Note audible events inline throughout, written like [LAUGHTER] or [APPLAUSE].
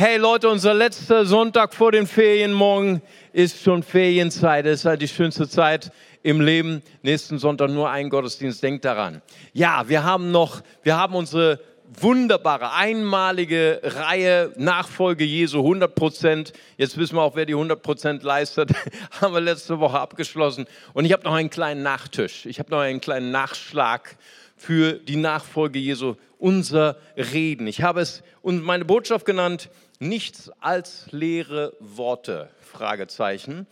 Hey Leute, unser letzter Sonntag vor den Ferien morgen ist schon Ferienzeit. Das ist halt die schönste Zeit im Leben. Nächsten Sonntag nur ein Gottesdienst. Denkt daran. Ja, wir haben noch, wir haben unsere wunderbare, einmalige Reihe Nachfolge Jesu 100 Prozent. Jetzt wissen wir auch, wer die 100 Prozent leistet. [LAUGHS] haben wir letzte Woche abgeschlossen. Und ich habe noch einen kleinen Nachtisch. Ich habe noch einen kleinen Nachschlag für die Nachfolge Jesu, unser Reden. Ich habe es und meine Botschaft genannt, nichts als leere Worte, Fragezeichen.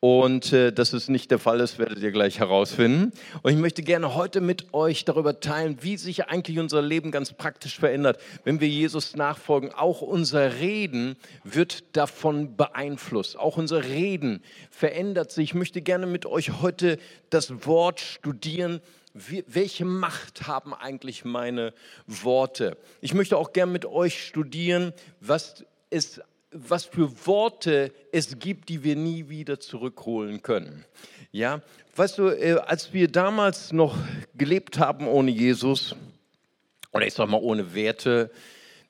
Und äh, dass es nicht der Fall ist, werdet ihr gleich herausfinden. Und ich möchte gerne heute mit euch darüber teilen, wie sich eigentlich unser Leben ganz praktisch verändert, wenn wir Jesus nachfolgen. Auch unser Reden wird davon beeinflusst. Auch unser Reden verändert sich. Ich möchte gerne mit euch heute das Wort studieren. Welche Macht haben eigentlich meine Worte? Ich möchte auch gerne mit euch studieren, was es was für Worte es gibt, die wir nie wieder zurückholen können. Ja, weißt du, äh, als wir damals noch gelebt haben ohne Jesus, oder ich sag mal ohne Werte,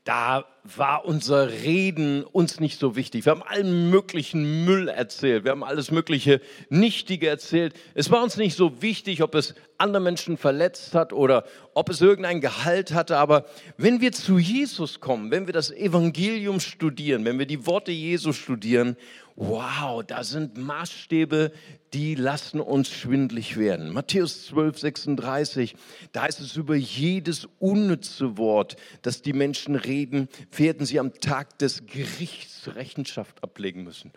da war unser Reden uns nicht so wichtig. Wir haben allen möglichen Müll erzählt. Wir haben alles mögliche Nichtige erzählt. Es war uns nicht so wichtig, ob es andere Menschen verletzt hat oder ob es irgendein Gehalt hatte. Aber wenn wir zu Jesus kommen, wenn wir das Evangelium studieren, wenn wir die Worte Jesu studieren wow, da sind Maßstäbe, die lassen uns schwindlig werden. Matthäus 12, 36, da heißt es über jedes unnütze Wort, das die Menschen reden, werden sie am Tag des Gerichts Rechenschaft ablegen müssen.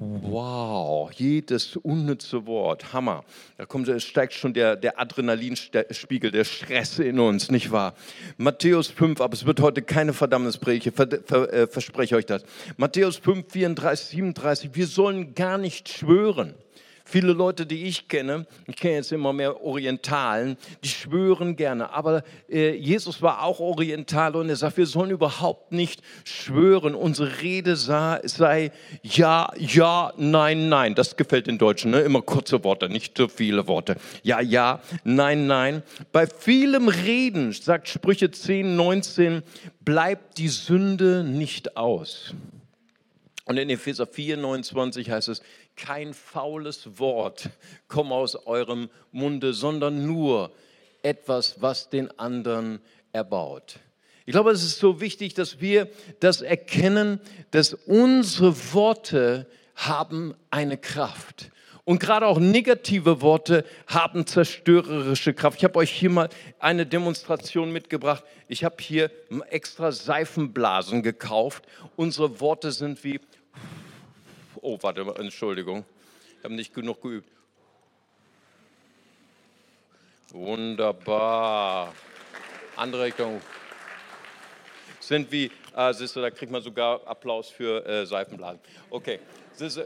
Wow, jedes unnütze Wort, Hammer. Da kommt, es steigt schon der, der Adrenalinspiegel, der Stress in uns, nicht wahr? Matthäus 5, aber es wird heute keine Verdammnispredigt, ver, ver, äh, verspreche euch das. Matthäus 5, 34, 37, wir sollen gar nicht schwören Viele Leute, die ich kenne, ich kenne jetzt immer mehr Orientalen, die schwören gerne. Aber äh, Jesus war auch Oriental und er sagt, wir sollen überhaupt nicht schwören. Unsere Rede sei, sei ja, ja, nein, nein. Das gefällt den Deutschen, ne? immer kurze Worte, nicht so viele Worte. Ja, ja, nein, nein. Bei vielem Reden, sagt Sprüche 10, 19, bleibt die Sünde nicht aus. Und in Epheser 4, 29 heißt es, kein faules Wort komme aus eurem Munde, sondern nur etwas, was den anderen erbaut. Ich glaube, es ist so wichtig, dass wir das erkennen, dass unsere Worte haben eine Kraft. Und gerade auch negative Worte haben zerstörerische Kraft. Ich habe euch hier mal eine Demonstration mitgebracht. Ich habe hier extra Seifenblasen gekauft. Unsere Worte sind wie Oh, warte mal, Entschuldigung. Ich habe nicht genug geübt. Wunderbar. Andere Richtung. Sind wie, ah, siehst du, da kriegt man sogar Applaus für äh, Seifenblasen. Okay. Ist,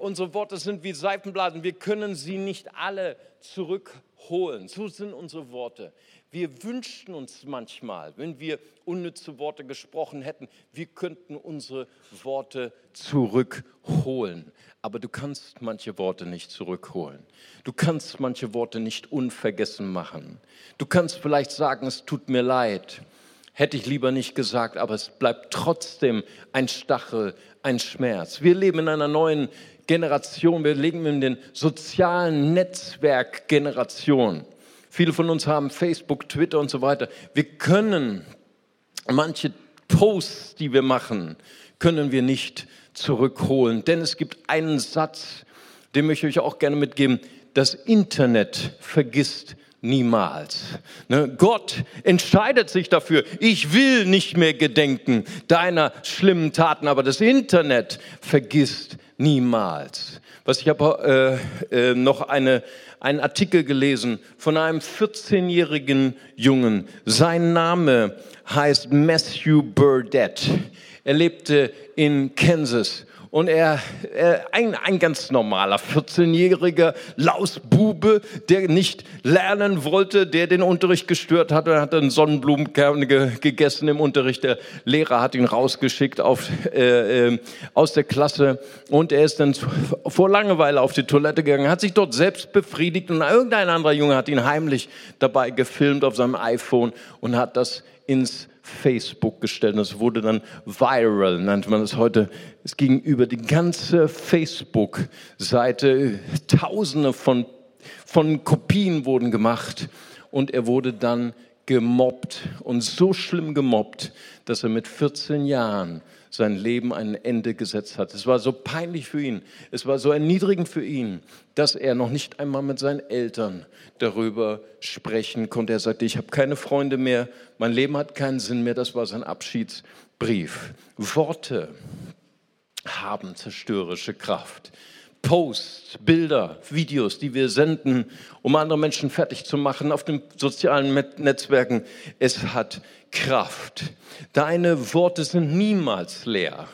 unsere Worte sind wie Seifenblasen. Wir können sie nicht alle zurückholen. So sind unsere Worte. Wir wünschten uns manchmal, wenn wir unnütze Worte gesprochen hätten, wir könnten unsere Worte zurückholen. Aber du kannst manche Worte nicht zurückholen. Du kannst manche Worte nicht unvergessen machen. Du kannst vielleicht sagen, es tut mir leid. Hätte ich lieber nicht gesagt, aber es bleibt trotzdem ein Stachel, ein Schmerz. Wir leben in einer neuen Generation. Wir leben in den sozialen Netzwerkgenerationen. Viele von uns haben Facebook, Twitter und so weiter. Wir können manche Posts, die wir machen, können wir nicht zurückholen. Denn es gibt einen Satz, den möchte ich euch auch gerne mitgeben. Das Internet vergisst niemals. Ne? Gott entscheidet sich dafür, ich will nicht mehr gedenken deiner schlimmen Taten, aber das Internet vergisst niemals. Was ich habe äh, äh, noch eine einen Artikel gelesen von einem 14-jährigen Jungen. Sein Name heißt Matthew Burdett. Er lebte in Kansas und er, er ein, ein ganz normaler 14-jähriger Lausbube, der nicht lernen wollte, der den Unterricht gestört hat. Er hat einen Sonnenblumenkerne ge, gegessen im Unterricht. Der Lehrer hat ihn rausgeschickt auf, äh, äh, aus der Klasse und er ist dann vor Langeweile auf die Toilette gegangen, hat sich dort selbst befriedigt und irgendein anderer Junge hat ihn heimlich dabei gefilmt auf seinem iPhone und hat das ins Facebook gestellt. Und das wurde dann viral, nannte man das heute. Es ging über die ganze Facebook-Seite. Tausende von, von Kopien wurden gemacht. Und er wurde dann gemobbt und so schlimm gemobbt, dass er mit 14 Jahren sein Leben ein Ende gesetzt hat. Es war so peinlich für ihn, es war so erniedrigend für ihn, dass er noch nicht einmal mit seinen Eltern darüber sprechen konnte. Er sagte, ich habe keine Freunde mehr, mein Leben hat keinen Sinn mehr. Das war sein Abschiedsbrief. Worte haben zerstörerische Kraft. Posts, Bilder, Videos, die wir senden, um andere Menschen fertig zu machen auf den sozialen Netzwerken. Es hat Kraft. Deine Worte sind niemals leer.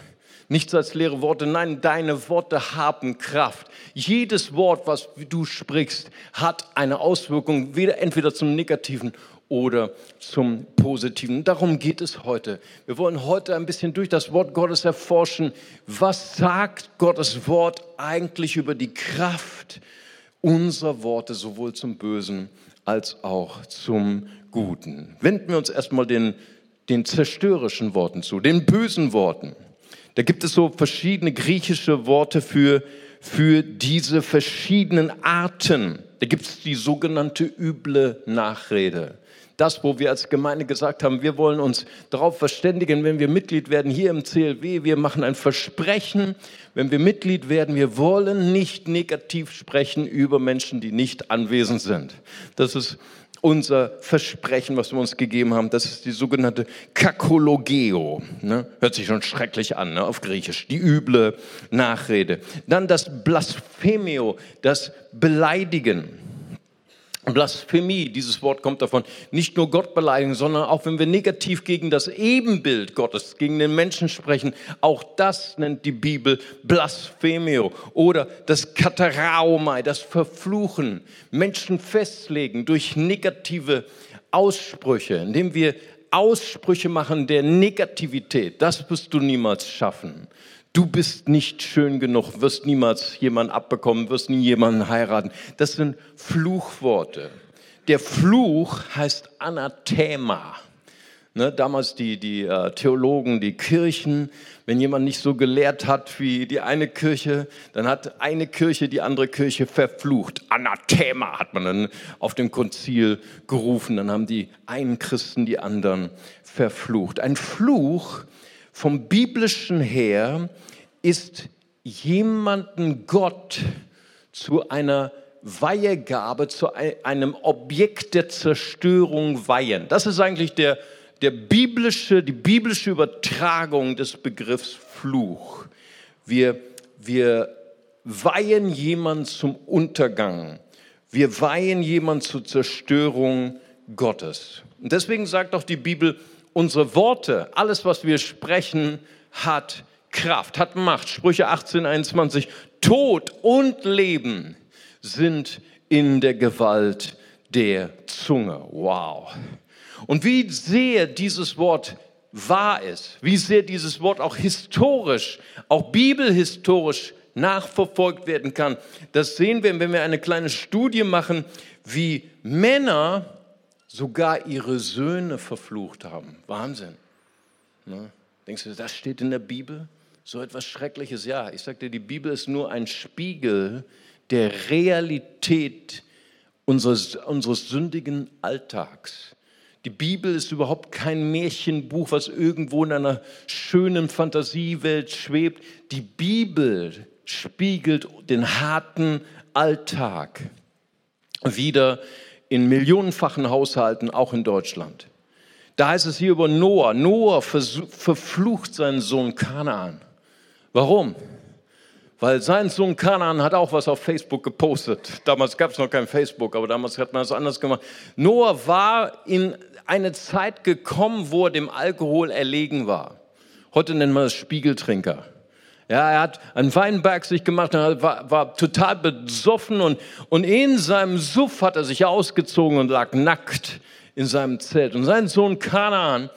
Nichts als leere Worte. Nein, deine Worte haben Kraft. Jedes Wort, was du sprichst, hat eine Auswirkung, weder entweder zum Negativen oder zum Positiven. Darum geht es heute. Wir wollen heute ein bisschen durch das Wort Gottes erforschen. Was sagt Gottes Wort eigentlich über die Kraft unserer Worte, sowohl zum Bösen als auch zum Guten? Wenden wir uns erstmal den, den zerstörerischen Worten zu, den bösen Worten. Da gibt es so verschiedene griechische Worte für, für diese verschiedenen Arten. Da gibt es die sogenannte üble Nachrede das, wo wir als Gemeinde gesagt haben, wir wollen uns darauf verständigen, wenn wir Mitglied werden hier im CLW, wir machen ein Versprechen, wenn wir Mitglied werden, wir wollen nicht negativ sprechen über Menschen, die nicht anwesend sind. Das ist unser Versprechen, was wir uns gegeben haben. Das ist die sogenannte Kakologeo. Ne? Hört sich schon schrecklich an ne? auf Griechisch. Die üble Nachrede. Dann das Blasphemio, das Beleidigen. Blasphemie, dieses Wort kommt davon, nicht nur Gott beleidigen, sondern auch wenn wir negativ gegen das Ebenbild Gottes, gegen den Menschen sprechen, auch das nennt die Bibel Blasphemio oder das Kataraumai, das Verfluchen, Menschen festlegen durch negative Aussprüche, indem wir Aussprüche machen der Negativität. Das wirst du niemals schaffen du bist nicht schön genug, wirst niemals jemanden abbekommen, wirst nie jemanden heiraten. Das sind Fluchworte. Der Fluch heißt Anathema. Ne, damals die, die äh, Theologen, die Kirchen, wenn jemand nicht so gelehrt hat wie die eine Kirche, dann hat eine Kirche die andere Kirche verflucht. Anathema hat man dann auf dem Konzil gerufen. Dann haben die einen Christen die anderen verflucht. Ein Fluch vom biblischen her ist jemanden Gott zu einer Weihegabe, zu einem Objekt der Zerstörung weihen. Das ist eigentlich der, der biblische, die biblische Übertragung des Begriffs Fluch. Wir, wir weihen jemand zum Untergang. Wir weihen jemand zur Zerstörung Gottes. Und deswegen sagt auch die Bibel, unsere Worte, alles, was wir sprechen, hat Kraft, hat Macht. Sprüche 18, 21. Tod und Leben sind in der Gewalt der Zunge. Wow. Und wie sehr dieses Wort wahr ist, wie sehr dieses Wort auch historisch, auch bibelhistorisch nachverfolgt werden kann, das sehen wir, wenn wir eine kleine Studie machen, wie Männer sogar ihre Söhne verflucht haben. Wahnsinn. Ne? Denkst du, das steht in der Bibel? so etwas Schreckliches. Ja, ich sagte, die Bibel ist nur ein Spiegel der Realität unseres, unseres sündigen Alltags. Die Bibel ist überhaupt kein Märchenbuch, was irgendwo in einer schönen Fantasiewelt schwebt. Die Bibel spiegelt den harten Alltag wieder in millionenfachen Haushalten, auch in Deutschland. Da heißt es hier über Noah. Noah verflucht seinen Sohn Kanaan. Warum? Weil sein Sohn Kanan hat auch was auf Facebook gepostet. Damals gab es noch kein Facebook, aber damals hat man das anders gemacht. Noah war in eine Zeit gekommen, wo er dem Alkohol erlegen war. Heute nennen wir es Spiegeltrinker. Ja, er hat einen Weinberg sich gemacht war, war total besoffen und, und in seinem Suff hat er sich ausgezogen und lag nackt in seinem Zelt. Und sein Sohn Kanaan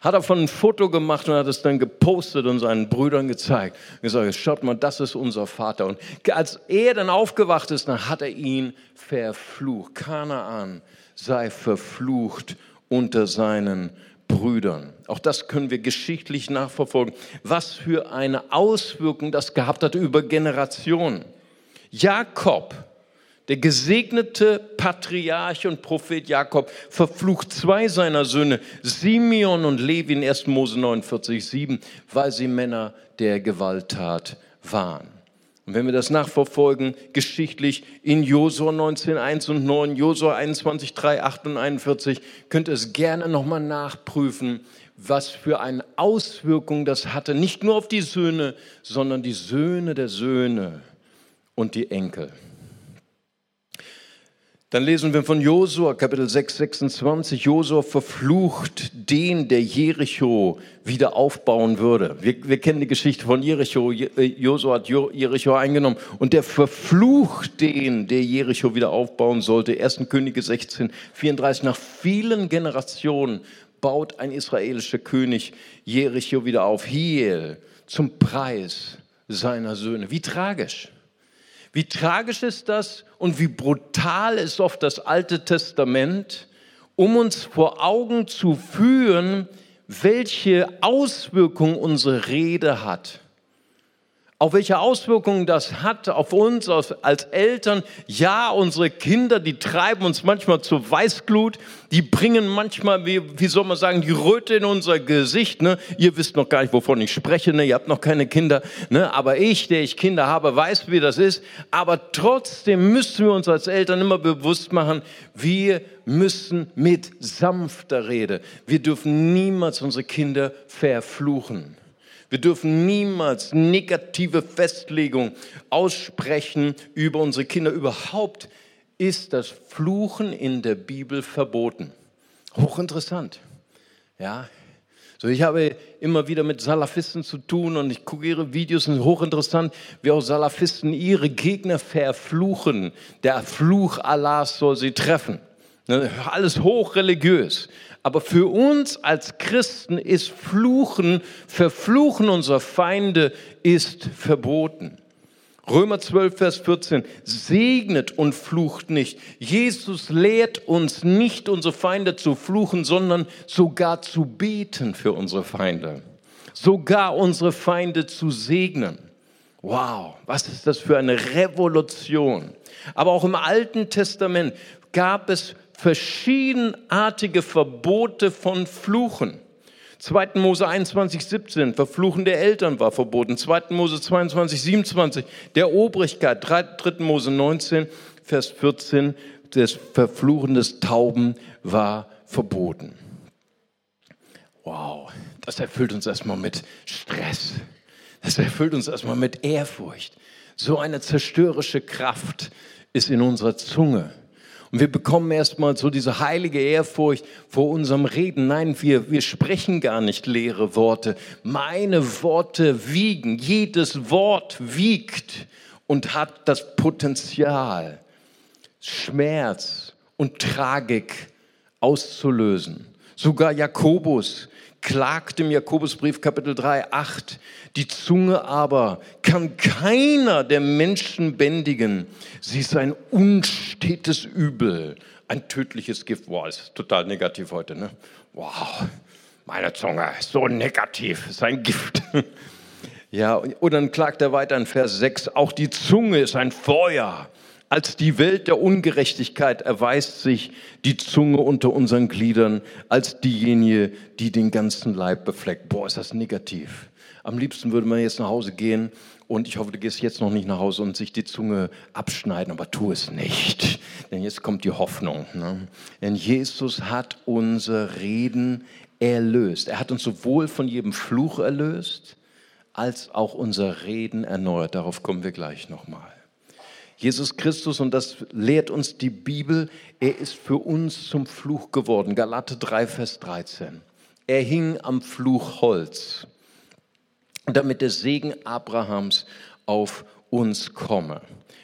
hat davon ein Foto gemacht und hat es dann gepostet und seinen Brüdern gezeigt. Und gesagt, schaut mal, das ist unser Vater. Und als er dann aufgewacht ist, dann hat er ihn verflucht. Kanaan sei verflucht unter seinen Brüdern. Auch das können wir geschichtlich nachverfolgen, was für eine Auswirkung das gehabt hat über Generationen. Jakob, der gesegnete Patriarch und Prophet Jakob, verflucht zwei seiner Söhne, Simeon und Levi in 1. Mose 49, 7, weil sie Männer der Gewalttat waren. Und wenn wir das nachverfolgen, geschichtlich in Josua 19, 1 und 9, Josua 21, 3, 8 und 41, könnt ihr es gerne nochmal nachprüfen, was für eine Auswirkung das hatte, nicht nur auf die Söhne, sondern die Söhne der Söhne und die Enkel. Dann lesen wir von Josua, Kapitel 6, 26. Josua verflucht den, der Jericho wieder aufbauen würde. Wir, wir kennen die Geschichte von Jericho. Äh, Josua hat Jericho eingenommen und der verflucht den, der Jericho wieder aufbauen sollte. 1. Könige 16, 34. Nach vielen Generationen baut ein israelischer König Jericho wieder auf. Hiel zum Preis seiner Söhne. Wie tragisch. Wie tragisch ist das und wie brutal ist oft das Alte Testament, um uns vor Augen zu führen, welche Auswirkungen unsere Rede hat auch welche Auswirkungen das hat auf uns als Eltern. Ja, unsere Kinder, die treiben uns manchmal zur Weißglut, die bringen manchmal, wie, wie soll man sagen, die Röte in unser Gesicht. Ne? Ihr wisst noch gar nicht, wovon ich spreche, ne? ihr habt noch keine Kinder, ne? aber ich, der ich Kinder habe, weiß, wie das ist. Aber trotzdem müssen wir uns als Eltern immer bewusst machen, wir müssen mit sanfter Rede. Wir dürfen niemals unsere Kinder verfluchen. Wir dürfen niemals negative Festlegungen aussprechen über unsere Kinder. Überhaupt ist das Fluchen in der Bibel verboten. Hochinteressant. Ja, so, ich habe immer wieder mit Salafisten zu tun und ich gucke ihre Videos und hochinteressant, wie auch Salafisten ihre Gegner verfluchen. Der Fluch Allahs soll sie treffen. Ne, alles hochreligiös. Aber für uns als Christen ist Fluchen, Verfluchen unserer Feinde ist verboten. Römer 12, Vers 14, segnet und flucht nicht. Jesus lehrt uns nicht, unsere Feinde zu fluchen, sondern sogar zu beten für unsere Feinde. Sogar unsere Feinde zu segnen. Wow, was ist das für eine Revolution. Aber auch im Alten Testament gab es verschiedenartige Verbote von Fluchen. 2. Mose 21, 17, Verfluchen der Eltern war verboten. 2. Mose 22, 27, der Obrigkeit. 3. Mose 19, Vers 14, das Verfluchen des Tauben war verboten. Wow, das erfüllt uns erstmal mit Stress. Das erfüllt uns erstmal mit Ehrfurcht. So eine zerstörerische Kraft ist in unserer Zunge. Und wir bekommen erstmal so diese heilige Ehrfurcht vor unserem Reden. Nein, wir, wir sprechen gar nicht leere Worte. Meine Worte wiegen. Jedes Wort wiegt und hat das Potenzial, Schmerz und Tragik auszulösen. Sogar Jakobus klagt im Jakobusbrief Kapitel 3, 8. Die Zunge aber kann keiner der Menschen bändigen. Sie ist ein unstetes Übel, ein tödliches Gift. Wow, ist total negativ heute, ne? Wow, meine Zunge ist so negativ, ist ein Gift. [LAUGHS] Ja, und dann klagt er weiter in Vers 6, auch die Zunge ist ein Feuer als die Welt der Ungerechtigkeit erweist sich die Zunge unter unseren Gliedern als diejenige, die den ganzen Leib befleckt. Boah, ist das negativ. Am liebsten würde man jetzt nach Hause gehen und ich hoffe, du gehst jetzt noch nicht nach Hause und sich die Zunge abschneiden, aber tu es nicht, denn jetzt kommt die Hoffnung. Ne? Denn Jesus hat unser Reden erlöst. Er hat uns sowohl von jedem Fluch erlöst, als auch unser Reden erneuert. Darauf kommen wir gleich nochmal. Jesus Christus, und das lehrt uns die Bibel, er ist für uns zum Fluch geworden. Galate 3, Vers 13. Er hing am Fluchholz, damit der Segen Abrahams auf uns komme.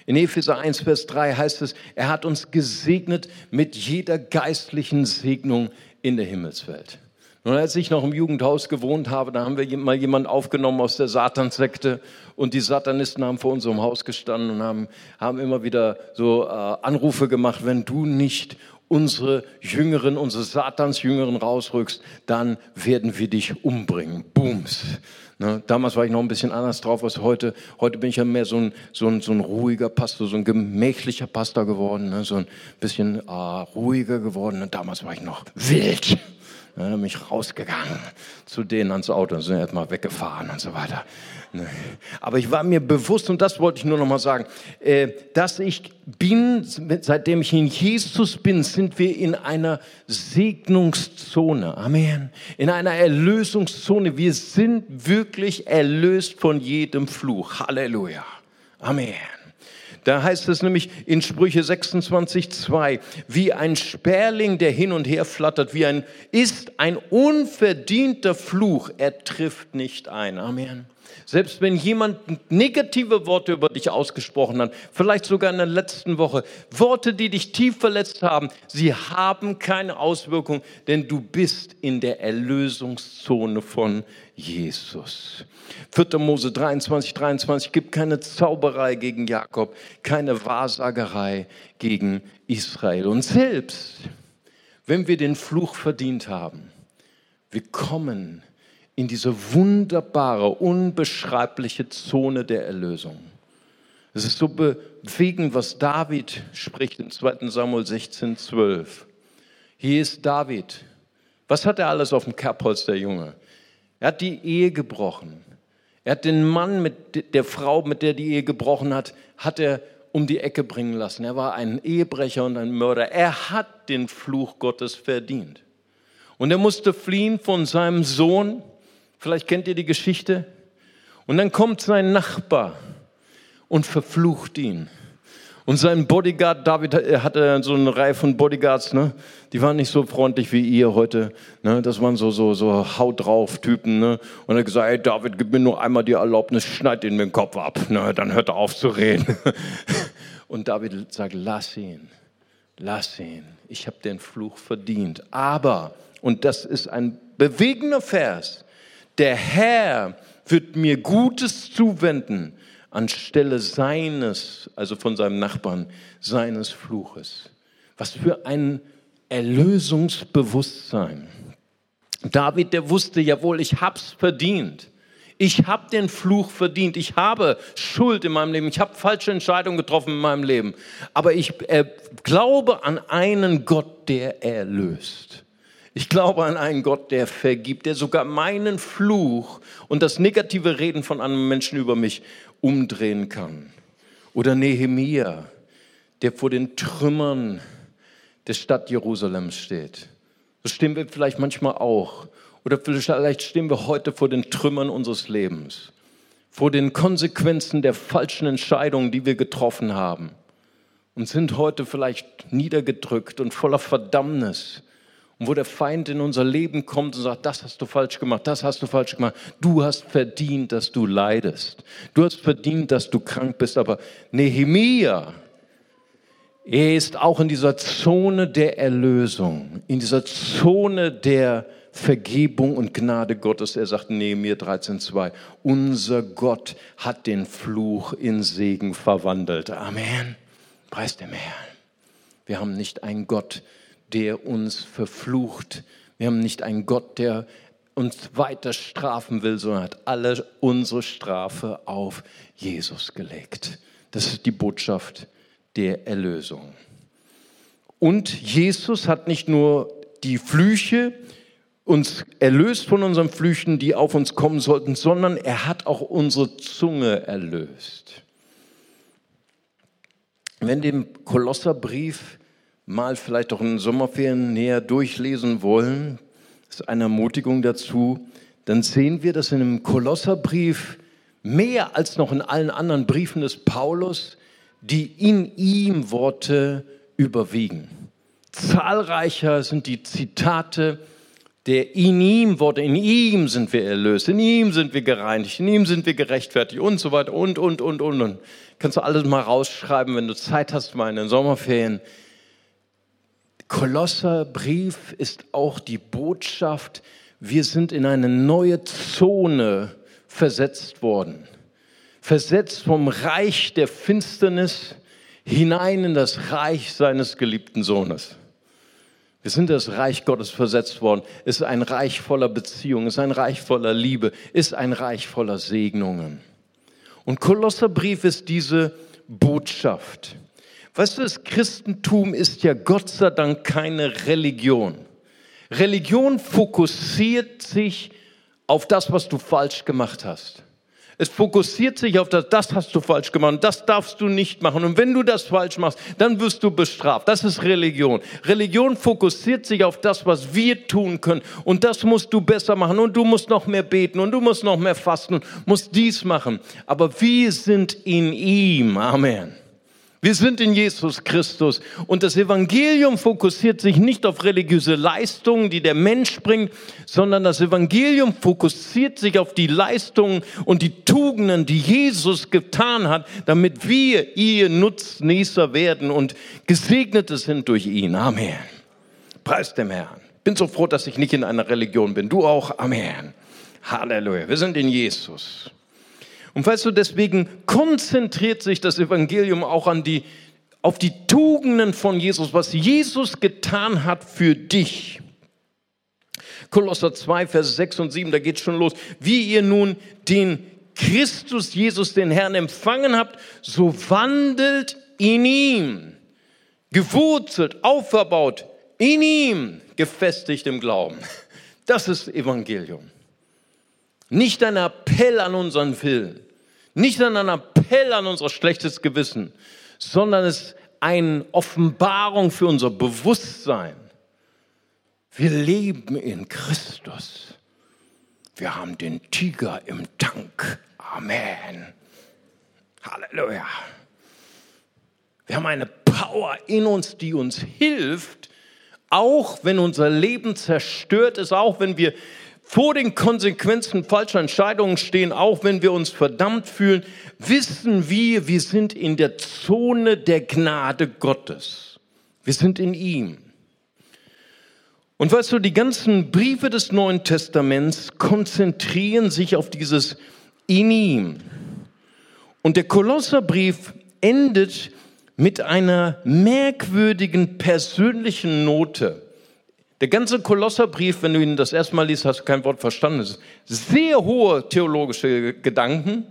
In Epheser 1, Vers 3 heißt es, er hat uns gesegnet mit jeder geistlichen Segnung in der Himmelswelt. Und als ich noch im Jugendhaus gewohnt habe, da haben wir mal jemanden aufgenommen aus der Satanssekte und die Satanisten haben vor unserem Haus gestanden und haben, haben immer wieder so äh, Anrufe gemacht, wenn du nicht unsere Jüngeren, unsere Satansjüngeren rausrückst, dann werden wir dich umbringen. Booms. Ne? Damals war ich noch ein bisschen anders drauf als heute. Heute bin ich ja mehr so ein, so ein, so ein ruhiger Pastor, so ein gemächlicher Pastor geworden, ne? so ein bisschen äh, ruhiger geworden. Und damals war ich noch wild. Ne? Bin ich rausgegangen zu denen ans Auto und sind erstmal weggefahren und so weiter. Ne? Aber ich war mir bewusst, und das wollte ich nur noch mal sagen, äh, dass ich bin, seitdem ich in Jesus bin, sind wir in einer Segnungszone. Amen. In einer Erlösungszone. Wir sind wirklich erlöst von jedem Fluch. Halleluja. Amen. Da heißt es nämlich in Sprüche 26, 2, wie ein Sperling, der hin und her flattert, wie ein, ist ein unverdienter Fluch, er trifft nicht ein. Amen. Selbst wenn jemand negative Worte über dich ausgesprochen hat, vielleicht sogar in der letzten Woche, Worte, die dich tief verletzt haben, sie haben keine Auswirkung, denn du bist in der Erlösungszone von Jesus. 4. Mose 23, 23 gibt keine Zauberei gegen Jakob, keine Wahrsagerei gegen Israel. Und selbst wenn wir den Fluch verdient haben, wir kommen in diese wunderbare, unbeschreibliche Zone der Erlösung. Es ist so bewegend, was David spricht in 2 Samuel 16, 12. Hier ist David. Was hat er alles auf dem Kerbholz, der Junge? Er hat die Ehe gebrochen. Er hat den Mann mit der Frau, mit der die Ehe gebrochen hat, hat er um die Ecke bringen lassen. Er war ein Ehebrecher und ein Mörder. Er hat den Fluch Gottes verdient. Und er musste fliehen von seinem Sohn. Vielleicht kennt ihr die Geschichte. Und dann kommt sein Nachbar und verflucht ihn. Und sein Bodyguard, David er hatte so eine Reihe von Bodyguards, ne? die waren nicht so freundlich wie ihr heute. Ne? Das waren so, so, so Haut drauf Typen. Ne? Und er hat gesagt, hey David, gib mir nur einmal die Erlaubnis, schneid ihn mit dem Kopf ab. Ne? Dann hört er auf zu reden. [LAUGHS] Und David sagt, lass ihn, lass ihn. Ich habe den Fluch verdient. Aber, und das ist ein bewegender Vers, der Herr wird mir Gutes zuwenden anstelle seines, also von seinem Nachbarn, seines Fluches. Was für ein Erlösungsbewusstsein. David, der wusste, jawohl, ich hab's verdient. Ich habe den Fluch verdient. Ich habe Schuld in meinem Leben. Ich habe falsche Entscheidungen getroffen in meinem Leben. Aber ich äh, glaube an einen Gott, der erlöst. Ich glaube an einen Gott, der vergibt, der sogar meinen Fluch und das negative Reden von anderen Menschen über mich umdrehen kann. Oder Nehemia, der vor den Trümmern der Stadt Jerusalem steht. So stehen wir vielleicht manchmal auch. Oder vielleicht stehen wir heute vor den Trümmern unseres Lebens. Vor den Konsequenzen der falschen Entscheidungen, die wir getroffen haben. Und sind heute vielleicht niedergedrückt und voller Verdammnis und wo der Feind in unser Leben kommt und sagt, das hast du falsch gemacht, das hast du falsch gemacht. Du hast verdient, dass du leidest. Du hast verdient, dass du krank bist. Aber Nehemia, er ist auch in dieser Zone der Erlösung, in dieser Zone der Vergebung und Gnade Gottes. Er sagt Nehemiah 13,2, unser Gott hat den Fluch in Segen verwandelt. Amen. Preis dem Herrn. Wir haben nicht einen Gott, uns verflucht. Wir haben nicht einen Gott, der uns weiter strafen will, sondern hat alle unsere Strafe auf Jesus gelegt. Das ist die Botschaft der Erlösung. Und Jesus hat nicht nur die Flüche uns erlöst von unseren Flüchen, die auf uns kommen sollten, sondern er hat auch unsere Zunge erlöst. Wenn dem Kolosserbrief mal vielleicht auch in den Sommerferien näher durchlesen wollen, ist eine Ermutigung dazu, dann sehen wir, dass in dem Kolosserbrief mehr als noch in allen anderen Briefen des Paulus die in ihm Worte überwiegen. Zahlreicher sind die Zitate der in ihm Worte, in ihm sind wir erlöst, in ihm sind wir gereinigt, in ihm sind wir gerechtfertigt und so weiter und, und, und, und. und. Kannst du alles mal rausschreiben, wenn du Zeit hast, mal in den Sommerferien. Kolosserbrief ist auch die Botschaft, wir sind in eine neue Zone versetzt worden. Versetzt vom Reich der Finsternis hinein in das Reich seines geliebten Sohnes. Wir sind das Reich Gottes versetzt worden. Es ist ein Reich voller Beziehungen, es ist ein Reich voller Liebe, ist ein Reich voller Segnungen. Und Kolosserbrief ist diese Botschaft. Weißt du, das Christentum ist ja Gott sei Dank keine Religion. Religion fokussiert sich auf das, was du falsch gemacht hast. Es fokussiert sich auf das, das hast du falsch gemacht, das darfst du nicht machen. Und wenn du das falsch machst, dann wirst du bestraft. Das ist Religion. Religion fokussiert sich auf das, was wir tun können. Und das musst du besser machen. Und du musst noch mehr beten. Und du musst noch mehr fasten. Musst dies machen. Aber wir sind in ihm. Amen. Wir sind in Jesus Christus und das Evangelium fokussiert sich nicht auf religiöse Leistungen, die der Mensch bringt, sondern das Evangelium fokussiert sich auf die Leistungen und die Tugenden, die Jesus getan hat, damit wir ihr Nutznießer werden und Gesegnete sind durch ihn. Amen. Preis dem Herrn. Bin so froh, dass ich nicht in einer Religion bin. Du auch. Amen. Halleluja. Wir sind in Jesus. Und weißt du, deswegen konzentriert sich das Evangelium auch an die, auf die Tugenden von Jesus, was Jesus getan hat für dich. Kolosser 2, Vers 6 und 7, da geht schon los. Wie ihr nun den Christus Jesus, den Herrn, empfangen habt, so wandelt in ihm, gewurzelt, auferbaut, in ihm, gefestigt im Glauben. Das ist Evangelium. Nicht ein Appell an unseren Willen, nicht ein Appell an unser schlechtes Gewissen, sondern es ist eine Offenbarung für unser Bewusstsein. Wir leben in Christus. Wir haben den Tiger im Tank. Amen. Halleluja. Wir haben eine Power in uns, die uns hilft, auch wenn unser Leben zerstört ist, auch wenn wir vor den Konsequenzen falscher Entscheidungen stehen, auch wenn wir uns verdammt fühlen, wissen wir, wir sind in der Zone der Gnade Gottes. Wir sind in ihm. Und weißt du, die ganzen Briefe des Neuen Testaments konzentrieren sich auf dieses in ihm. Und der Kolosserbrief endet mit einer merkwürdigen persönlichen Note. Der ganze Kolosserbrief, wenn du ihn das erste Mal liest, hast du kein Wort verstanden. Es ist sehr hohe theologische Gedanken,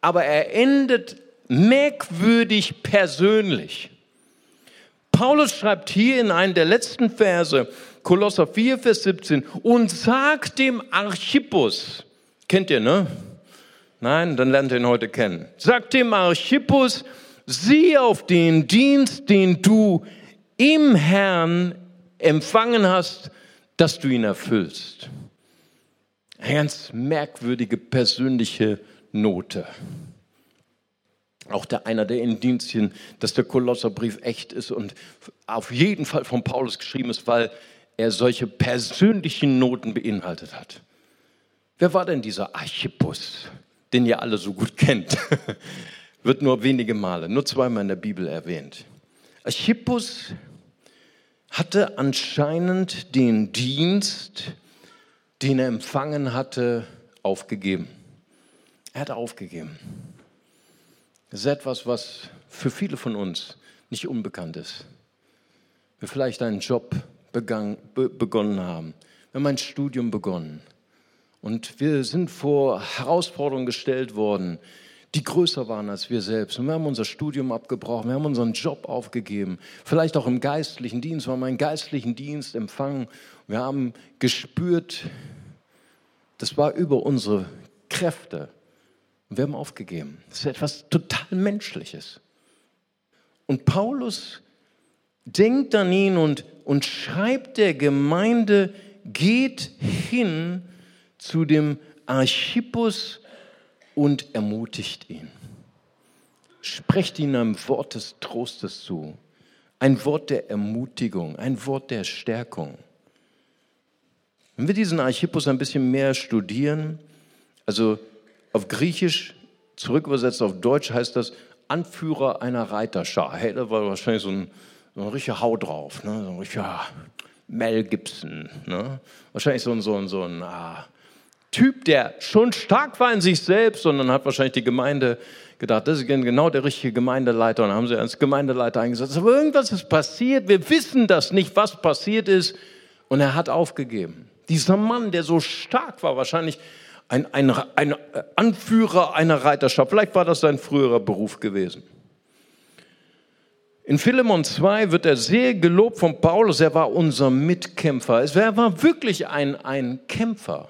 aber er endet merkwürdig persönlich. Paulus schreibt hier in einem der letzten Verse, Kolosser 4, Vers 17, und sagt dem Archippus, kennt ihr, ne? Nein, dann lernt ihr ihn heute kennen. Sagt dem Archippus, sieh auf den Dienst, den du im Herrn empfangen hast, dass du ihn erfüllst. Eine ganz merkwürdige persönliche Note. Auch der einer der Indizien, dass der Kolosserbrief echt ist und auf jeden Fall von Paulus geschrieben ist, weil er solche persönlichen Noten beinhaltet hat. Wer war denn dieser Archippus, den ihr alle so gut kennt? [LAUGHS] Wird nur wenige Male, nur zweimal in der Bibel erwähnt. Archippus hatte anscheinend den Dienst, den er empfangen hatte, aufgegeben. Er hat aufgegeben. Das ist etwas, was für viele von uns nicht unbekannt ist. Wir vielleicht einen Job begann, be, begonnen haben. Wir haben ein Studium begonnen. Und wir sind vor Herausforderungen gestellt worden, die größer waren als wir selbst. Und wir haben unser Studium abgebrochen, wir haben unseren Job aufgegeben, vielleicht auch im geistlichen Dienst, wir haben einen geistlichen Dienst empfangen. Wir haben gespürt, das war über unsere Kräfte. Und wir haben aufgegeben. Das ist etwas total Menschliches. Und Paulus denkt an ihn und, und schreibt der Gemeinde, geht hin zu dem Archippus und ermutigt ihn. Sprecht ihm ein Wort des Trostes zu, ein Wort der Ermutigung, ein Wort der Stärkung. Wenn wir diesen Archippus ein bisschen mehr studieren, also auf Griechisch zurückübersetzt auf Deutsch heißt das Anführer einer Reiterschar. Hey, da war wahrscheinlich so ein, so ein richtiger Hau drauf, ne? so ein richtiger Mel Gibson. Ne? Wahrscheinlich so ein, so ein, so ein ah, Typ, der schon stark war in sich selbst, sondern hat wahrscheinlich die Gemeinde gedacht, das ist genau der richtige Gemeindeleiter und dann haben sie als Gemeindeleiter eingesetzt. Aber irgendwas ist passiert, wir wissen das nicht, was passiert ist und er hat aufgegeben. Dieser Mann, der so stark war, wahrscheinlich ein, ein, ein Anführer einer Reiterschaft, vielleicht war das sein früherer Beruf gewesen. In Philemon 2 wird er sehr gelobt von Paulus, er war unser Mitkämpfer. Er war wirklich ein, ein Kämpfer.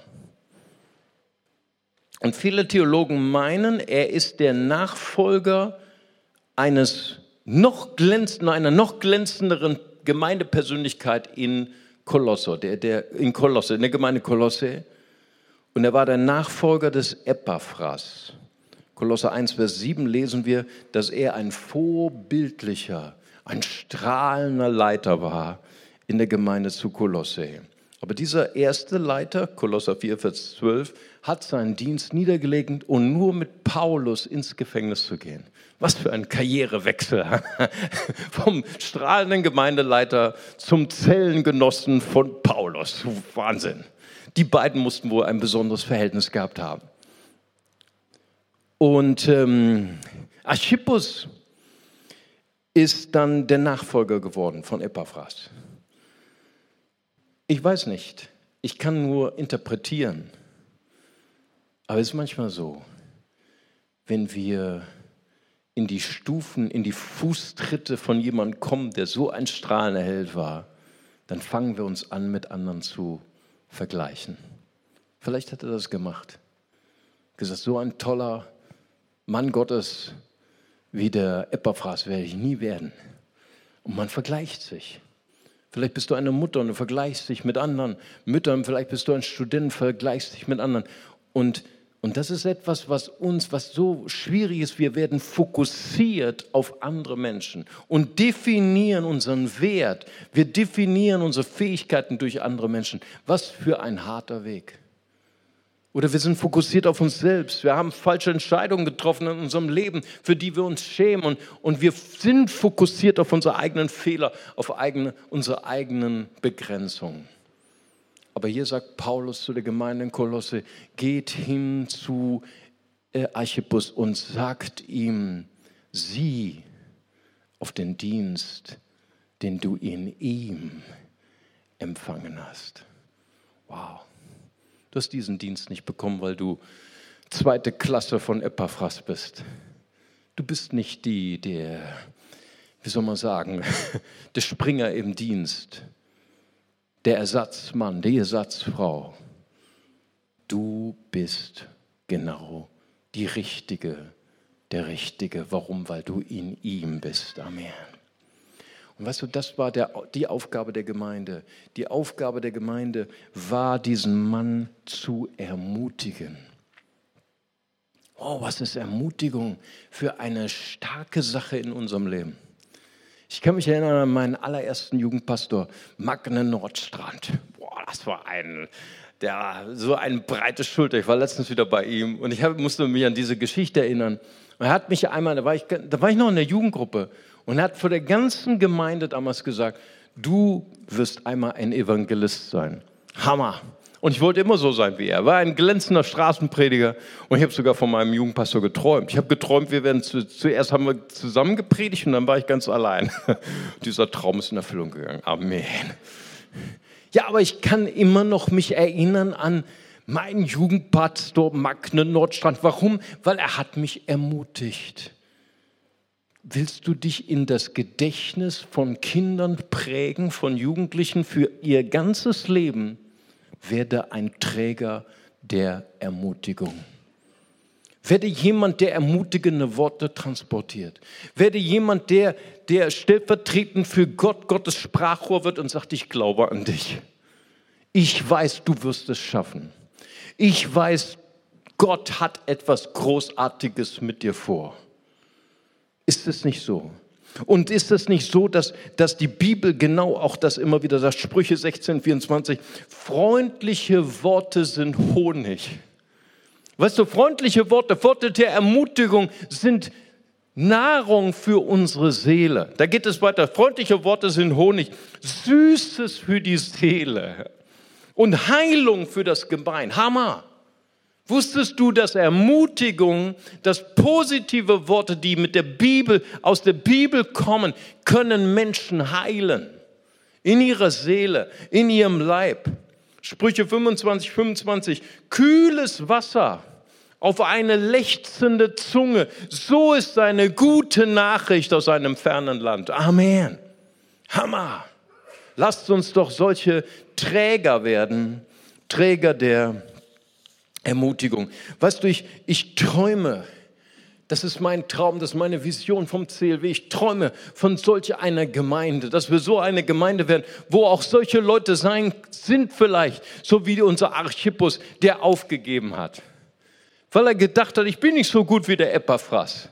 Und viele Theologen meinen, er ist der Nachfolger eines noch glänzenden, einer noch glänzenderen Gemeindepersönlichkeit in Kolosse, der, der, in Kolosse, in der Gemeinde Kolosse. Und er war der Nachfolger des Epaphras. Kolosse 1, Vers 7 lesen wir, dass er ein vorbildlicher, ein strahlender Leiter war in der Gemeinde zu Kolosse. Aber dieser erste Leiter, Kolosser 4, Vers 12, hat seinen Dienst niedergelegt und nur mit Paulus ins Gefängnis zu gehen. Was für ein Karrierewechsel. [LAUGHS] Vom strahlenden Gemeindeleiter zum Zellengenossen von Paulus. Wahnsinn. Die beiden mussten wohl ein besonderes Verhältnis gehabt haben. Und ähm, Archippus ist dann der Nachfolger geworden von Epaphras. Ich weiß nicht. Ich kann nur interpretieren. Aber es ist manchmal so, wenn wir in die Stufen, in die Fußtritte von jemandem kommen, der so ein strahlender Held war, dann fangen wir uns an, mit anderen zu vergleichen. Vielleicht hat er das gemacht. Gesagt, so ein toller Mann Gottes wie der Epaphras werde ich nie werden. Und man vergleicht sich. Vielleicht bist du eine Mutter und du vergleichst dich mit anderen Müttern. Vielleicht bist du ein Student, vergleichst dich mit anderen. Und, und das ist etwas, was uns, was so schwierig ist. Wir werden fokussiert auf andere Menschen und definieren unseren Wert. Wir definieren unsere Fähigkeiten durch andere Menschen. Was für ein harter Weg. Oder wir sind fokussiert auf uns selbst. Wir haben falsche Entscheidungen getroffen in unserem Leben, für die wir uns schämen. Und, und wir sind fokussiert auf unsere eigenen Fehler, auf eigene, unsere eigenen Begrenzungen. Aber hier sagt Paulus zu der Gemeinde in Kolosse, geht hin zu äh, Archippus und sagt ihm, sieh auf den Dienst, den du in ihm empfangen hast. Wow. Du hast diesen Dienst nicht bekommen, weil du zweite Klasse von Epaphras bist. Du bist nicht die, der, wie soll man sagen, [LAUGHS] der Springer im Dienst, der Ersatzmann, die Ersatzfrau. Du bist genau die Richtige, der Richtige. Warum? Weil du in ihm bist. Amen. Und weißt du, das war der, die Aufgabe der Gemeinde. Die Aufgabe der Gemeinde war, diesen Mann zu ermutigen. Oh, was ist Ermutigung für eine starke Sache in unserem Leben. Ich kann mich erinnern an meinen allerersten Jugendpastor, Magne Nordstrand. Boah, das war ein, der, so eine breite Schulter. Ich war letztens wieder bei ihm und ich hab, musste mich an diese Geschichte erinnern. er hat mich einmal, da war, ich, da war ich noch in der Jugendgruppe und hat vor der ganzen Gemeinde damals gesagt, du wirst einmal ein Evangelist sein. Hammer. Und ich wollte immer so sein wie er. War ein glänzender Straßenprediger und ich habe sogar von meinem Jugendpastor geträumt. Ich habe geträumt, wir werden zu, zuerst haben wir zusammen gepredigt und dann war ich ganz allein. [LAUGHS] Dieser Traum ist in Erfüllung gegangen. Amen. Ja, aber ich kann immer noch mich erinnern an meinen Jugendpastor Magne Nordstrand. Warum? Weil er hat mich ermutigt. Willst du dich in das Gedächtnis von Kindern prägen, von Jugendlichen für ihr ganzes Leben? Werde ein Träger der Ermutigung. Werde jemand, der ermutigende Worte transportiert. Werde jemand, der, der stellvertretend für Gott Gottes Sprachrohr wird und sagt, ich glaube an dich. Ich weiß, du wirst es schaffen. Ich weiß, Gott hat etwas Großartiges mit dir vor. Ist es nicht so? Und ist es nicht so, dass, dass die Bibel genau auch das immer wieder sagt, Sprüche 16, 24, freundliche Worte sind Honig. Weißt du, freundliche Worte, Worte der Ermutigung sind Nahrung für unsere Seele. Da geht es weiter. Freundliche Worte sind Honig, Süßes für die Seele und Heilung für das Gebein. Hammer. Wusstest du, dass Ermutigung, dass positive Worte, die mit der Bibel, aus der Bibel kommen, können Menschen heilen? In ihrer Seele, in ihrem Leib. Sprüche 25, 25. Kühles Wasser auf eine lechzende Zunge. So ist eine gute Nachricht aus einem fernen Land. Amen. Hammer. Lasst uns doch solche Träger werden, Träger der Ermutigung. Weißt du, ich, ich träume, das ist mein Traum, das ist meine Vision vom CLW. Ich träume von solch einer Gemeinde, dass wir so eine Gemeinde werden, wo auch solche Leute sein sind vielleicht, so wie unser Archippus, der aufgegeben hat. Weil er gedacht hat, ich bin nicht so gut wie der Epaphras.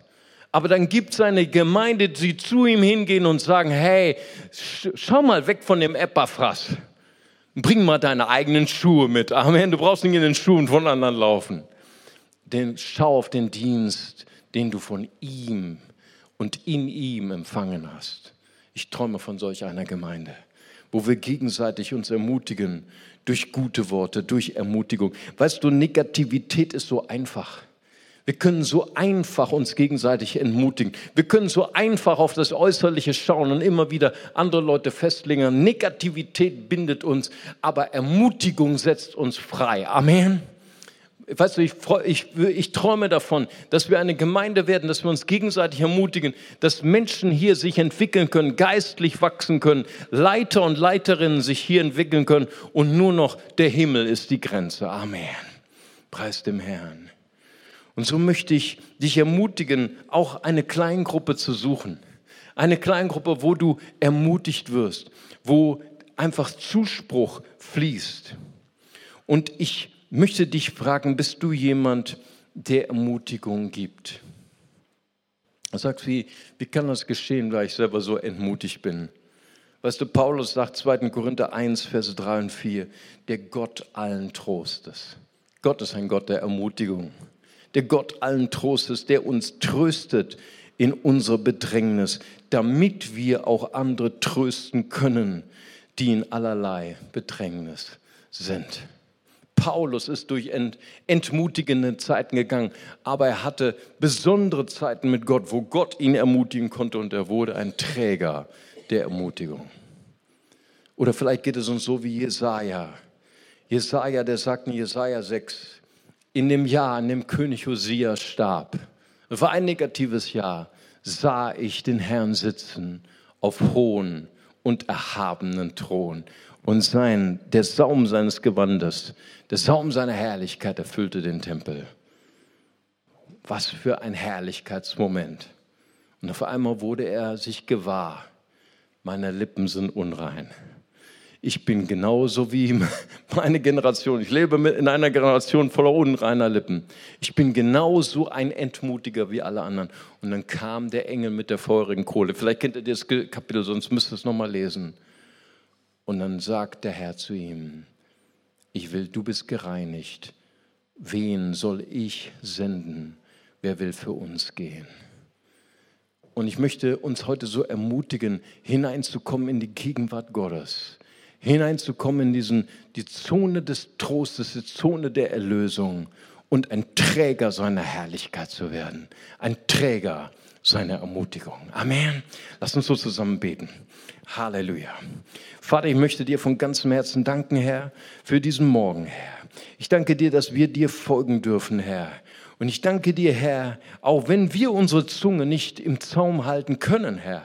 Aber dann gibt es eine Gemeinde, die zu ihm hingehen und sagen, hey, schau mal weg von dem Epaphras. Bring mal deine eigenen Schuhe mit. Amen. Du brauchst nicht in den Schuhen von anderen laufen. Denn schau auf den Dienst, den du von ihm und in ihm empfangen hast. Ich träume von solch einer Gemeinde, wo wir gegenseitig uns ermutigen durch gute Worte, durch Ermutigung. Weißt du, Negativität ist so einfach. Wir können so einfach uns gegenseitig entmutigen. Wir können so einfach auf das Äußerliche schauen und immer wieder andere Leute festlegen. Negativität bindet uns, aber Ermutigung setzt uns frei. Amen. Weißt du, ich, ich, ich träume davon, dass wir eine Gemeinde werden, dass wir uns gegenseitig ermutigen, dass Menschen hier sich entwickeln können, geistlich wachsen können, Leiter und Leiterinnen sich hier entwickeln können und nur noch der Himmel ist die Grenze. Amen. Preis dem Herrn. Und so möchte ich dich ermutigen, auch eine Kleingruppe zu suchen. Eine Kleingruppe, wo du ermutigt wirst, wo einfach Zuspruch fließt. Und ich möchte dich fragen, bist du jemand, der Ermutigung gibt? Du sagst, wie, wie kann das geschehen, weil ich selber so entmutigt bin? Weißt du, Paulus sagt 2. Korinther 1, Verse 3 und 4, der Gott allen Trostes. Gott ist ein Gott der Ermutigung der Gott allen Trostes, der uns tröstet in unserer Bedrängnis, damit wir auch andere trösten können, die in allerlei Bedrängnis sind. Paulus ist durch ent, entmutigende Zeiten gegangen, aber er hatte besondere Zeiten mit Gott, wo Gott ihn ermutigen konnte und er wurde ein Träger der Ermutigung. Oder vielleicht geht es uns so wie Jesaja. Jesaja, der sagt in Jesaja 6, in dem Jahr, in dem König Hosea starb, war ein negatives Jahr, sah ich den Herrn sitzen auf hohen und erhabenen Thron. Und sein, der Saum seines Gewandes, der Saum seiner Herrlichkeit erfüllte den Tempel. Was für ein Herrlichkeitsmoment. Und auf einmal wurde er sich gewahr, meine Lippen sind unrein ich bin genauso wie [LAUGHS] meine Generation. Ich lebe in einer Generation voller unreiner Lippen. Ich bin genauso ein Entmutiger wie alle anderen. Und dann kam der Engel mit der feurigen Kohle. Vielleicht kennt ihr das Kapitel, sonst müsst ihr es nochmal lesen. Und dann sagt der Herr zu ihm, ich will, du bist gereinigt. Wen soll ich senden? Wer will für uns gehen? Und ich möchte uns heute so ermutigen, hineinzukommen in die Gegenwart Gottes hineinzukommen in diesen, die Zone des Trostes, die Zone der Erlösung und ein Träger seiner Herrlichkeit zu werden. Ein Träger seiner Ermutigung. Amen. Lass uns so zusammen beten. Halleluja. Vater, ich möchte dir von ganzem Herzen danken, Herr, für diesen Morgen, Herr. Ich danke dir, dass wir dir folgen dürfen, Herr. Und ich danke dir, Herr, auch wenn wir unsere Zunge nicht im Zaum halten können, Herr,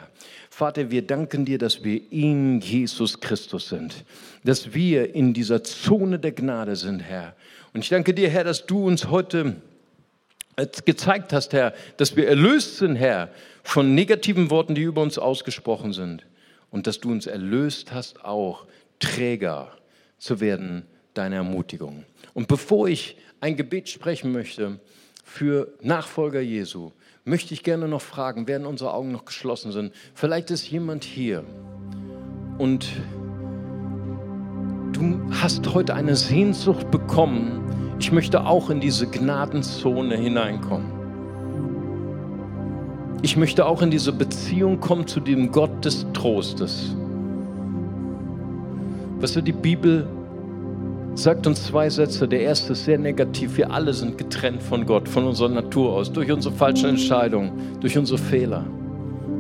Vater, wir danken dir, dass wir in Jesus Christus sind, dass wir in dieser Zone der Gnade sind, Herr. Und ich danke dir, Herr, dass du uns heute gezeigt hast, Herr, dass wir erlöst sind, Herr, von negativen Worten, die über uns ausgesprochen sind. Und dass du uns erlöst hast, auch Träger zu werden deiner Ermutigung. Und bevor ich ein Gebet sprechen möchte für Nachfolger Jesu, möchte ich gerne noch fragen, während unsere Augen noch geschlossen sind, vielleicht ist jemand hier und du hast heute eine Sehnsucht bekommen, ich möchte auch in diese Gnadenzone hineinkommen. Ich möchte auch in diese Beziehung kommen zu dem Gott des Trostes. Weißt du, die Bibel sagt uns zwei Sätze. Der erste ist sehr negativ. Wir alle sind getrennt von Gott, von unserer Natur aus, durch unsere falschen Entscheidungen, durch unsere Fehler.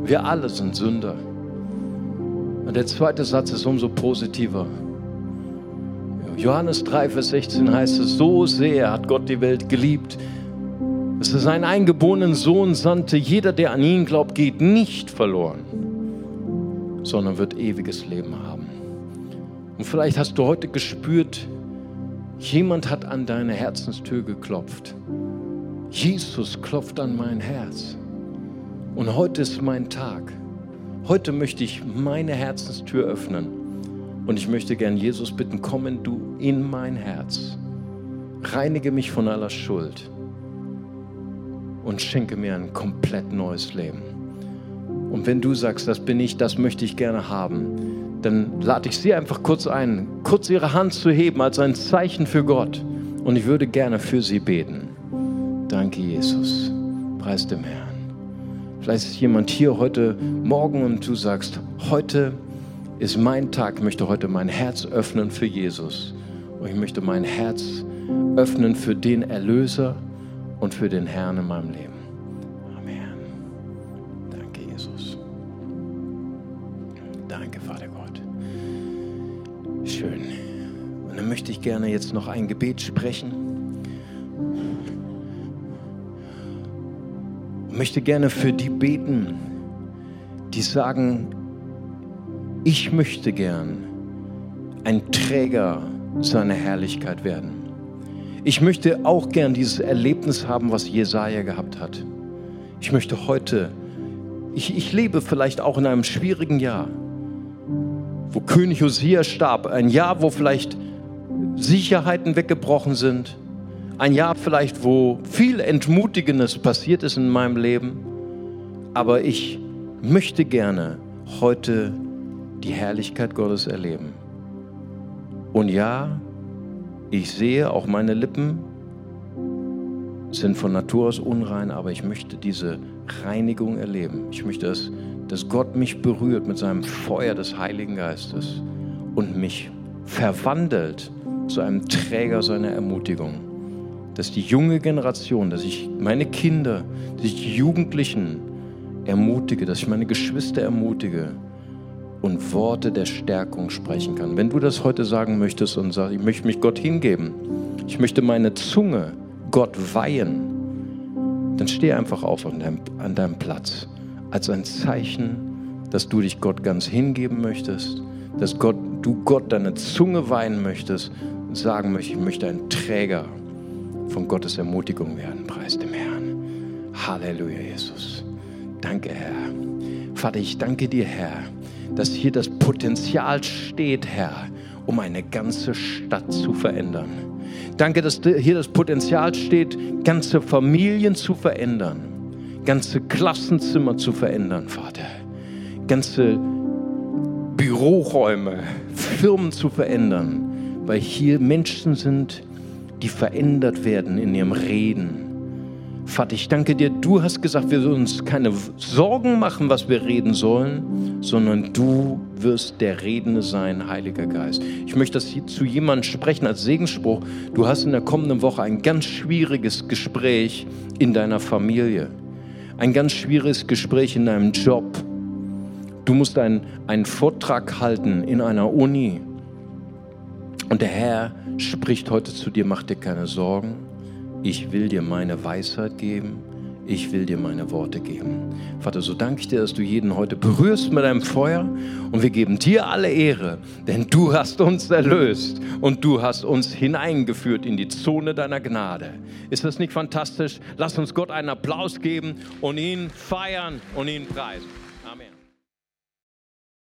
Wir alle sind Sünder. Und der zweite Satz ist umso positiver. Johannes 3, Vers 16 heißt es, so sehr hat Gott die Welt geliebt, dass er seinen eingeborenen Sohn sandte. Jeder, der an ihn glaubt, geht nicht verloren, sondern wird ewiges Leben haben. Und vielleicht hast du heute gespürt, jemand hat an deine Herzenstür geklopft. Jesus klopft an mein Herz. Und heute ist mein Tag. Heute möchte ich meine Herzenstür öffnen und ich möchte gern Jesus bitten, komm du in mein Herz, reinige mich von aller Schuld und schenke mir ein komplett neues Leben. Und wenn du sagst, das bin ich, das möchte ich gerne haben, dann lade ich sie einfach kurz ein, kurz ihre Hand zu heben als ein Zeichen für Gott. Und ich würde gerne für sie beten. Danke, Jesus. Preis dem Herrn. Vielleicht ist jemand hier heute Morgen und du sagst, heute ist mein Tag, ich möchte heute mein Herz öffnen für Jesus. Und ich möchte mein Herz öffnen für den Erlöser und für den Herrn in meinem Leben. Möchte ich gerne jetzt noch ein Gebet sprechen. Und möchte gerne für die beten, die sagen, ich möchte gern ein Träger seiner Herrlichkeit werden. Ich möchte auch gern dieses Erlebnis haben, was Jesaja gehabt hat. Ich möchte heute, ich, ich lebe vielleicht auch in einem schwierigen Jahr, wo König Hosea starb, ein Jahr, wo vielleicht Sicherheiten weggebrochen sind, ein Jahr vielleicht, wo viel Entmutigendes passiert ist in meinem Leben, aber ich möchte gerne heute die Herrlichkeit Gottes erleben. Und ja, ich sehe, auch meine Lippen sind von Natur aus unrein, aber ich möchte diese Reinigung erleben. Ich möchte, dass, dass Gott mich berührt mit seinem Feuer des Heiligen Geistes und mich verwandelt zu einem Träger seiner Ermutigung. Dass die junge Generation, dass ich meine Kinder, dass ich die Jugendlichen ermutige, dass ich meine Geschwister ermutige, und Worte der Stärkung sprechen kann. Wenn du das heute sagen möchtest und sagst, ich möchte mich Gott hingeben, ich möchte meine Zunge Gott weihen, dann steh einfach auf an deinem, an deinem Platz als ein Zeichen, dass du dich Gott ganz hingeben möchtest, dass Gott, du Gott deine Zunge weihen möchtest und sagen möchtest, ich möchte ein Träger von Gottes Ermutigung werden. Preis dem Herrn. Halleluja, Jesus. Danke, Herr. Vater, ich danke dir, Herr dass hier das Potenzial steht, Herr, um eine ganze Stadt zu verändern. Danke, dass hier das Potenzial steht, ganze Familien zu verändern, ganze Klassenzimmer zu verändern, Vater, ganze Büroräume, Firmen zu verändern, weil hier Menschen sind, die verändert werden in ihrem Reden, Vater, ich danke dir, du hast gesagt, wir sollen uns keine Sorgen machen, was wir reden sollen, sondern du wirst der Redende sein, Heiliger Geist. Ich möchte das zu jemandem sprechen als Segensspruch. Du hast in der kommenden Woche ein ganz schwieriges Gespräch in deiner Familie, ein ganz schwieriges Gespräch in deinem Job. Du musst einen, einen Vortrag halten in einer Uni. Und der Herr spricht heute zu dir, mach dir keine Sorgen ich will dir meine Weisheit geben, ich will dir meine Worte geben. Vater, so danke ich dir, dass du jeden heute berührst mit deinem Feuer und wir geben dir alle Ehre, denn du hast uns erlöst und du hast uns hineingeführt in die Zone deiner Gnade. Ist das nicht fantastisch? Lass uns Gott einen Applaus geben und ihn feiern und ihn preisen.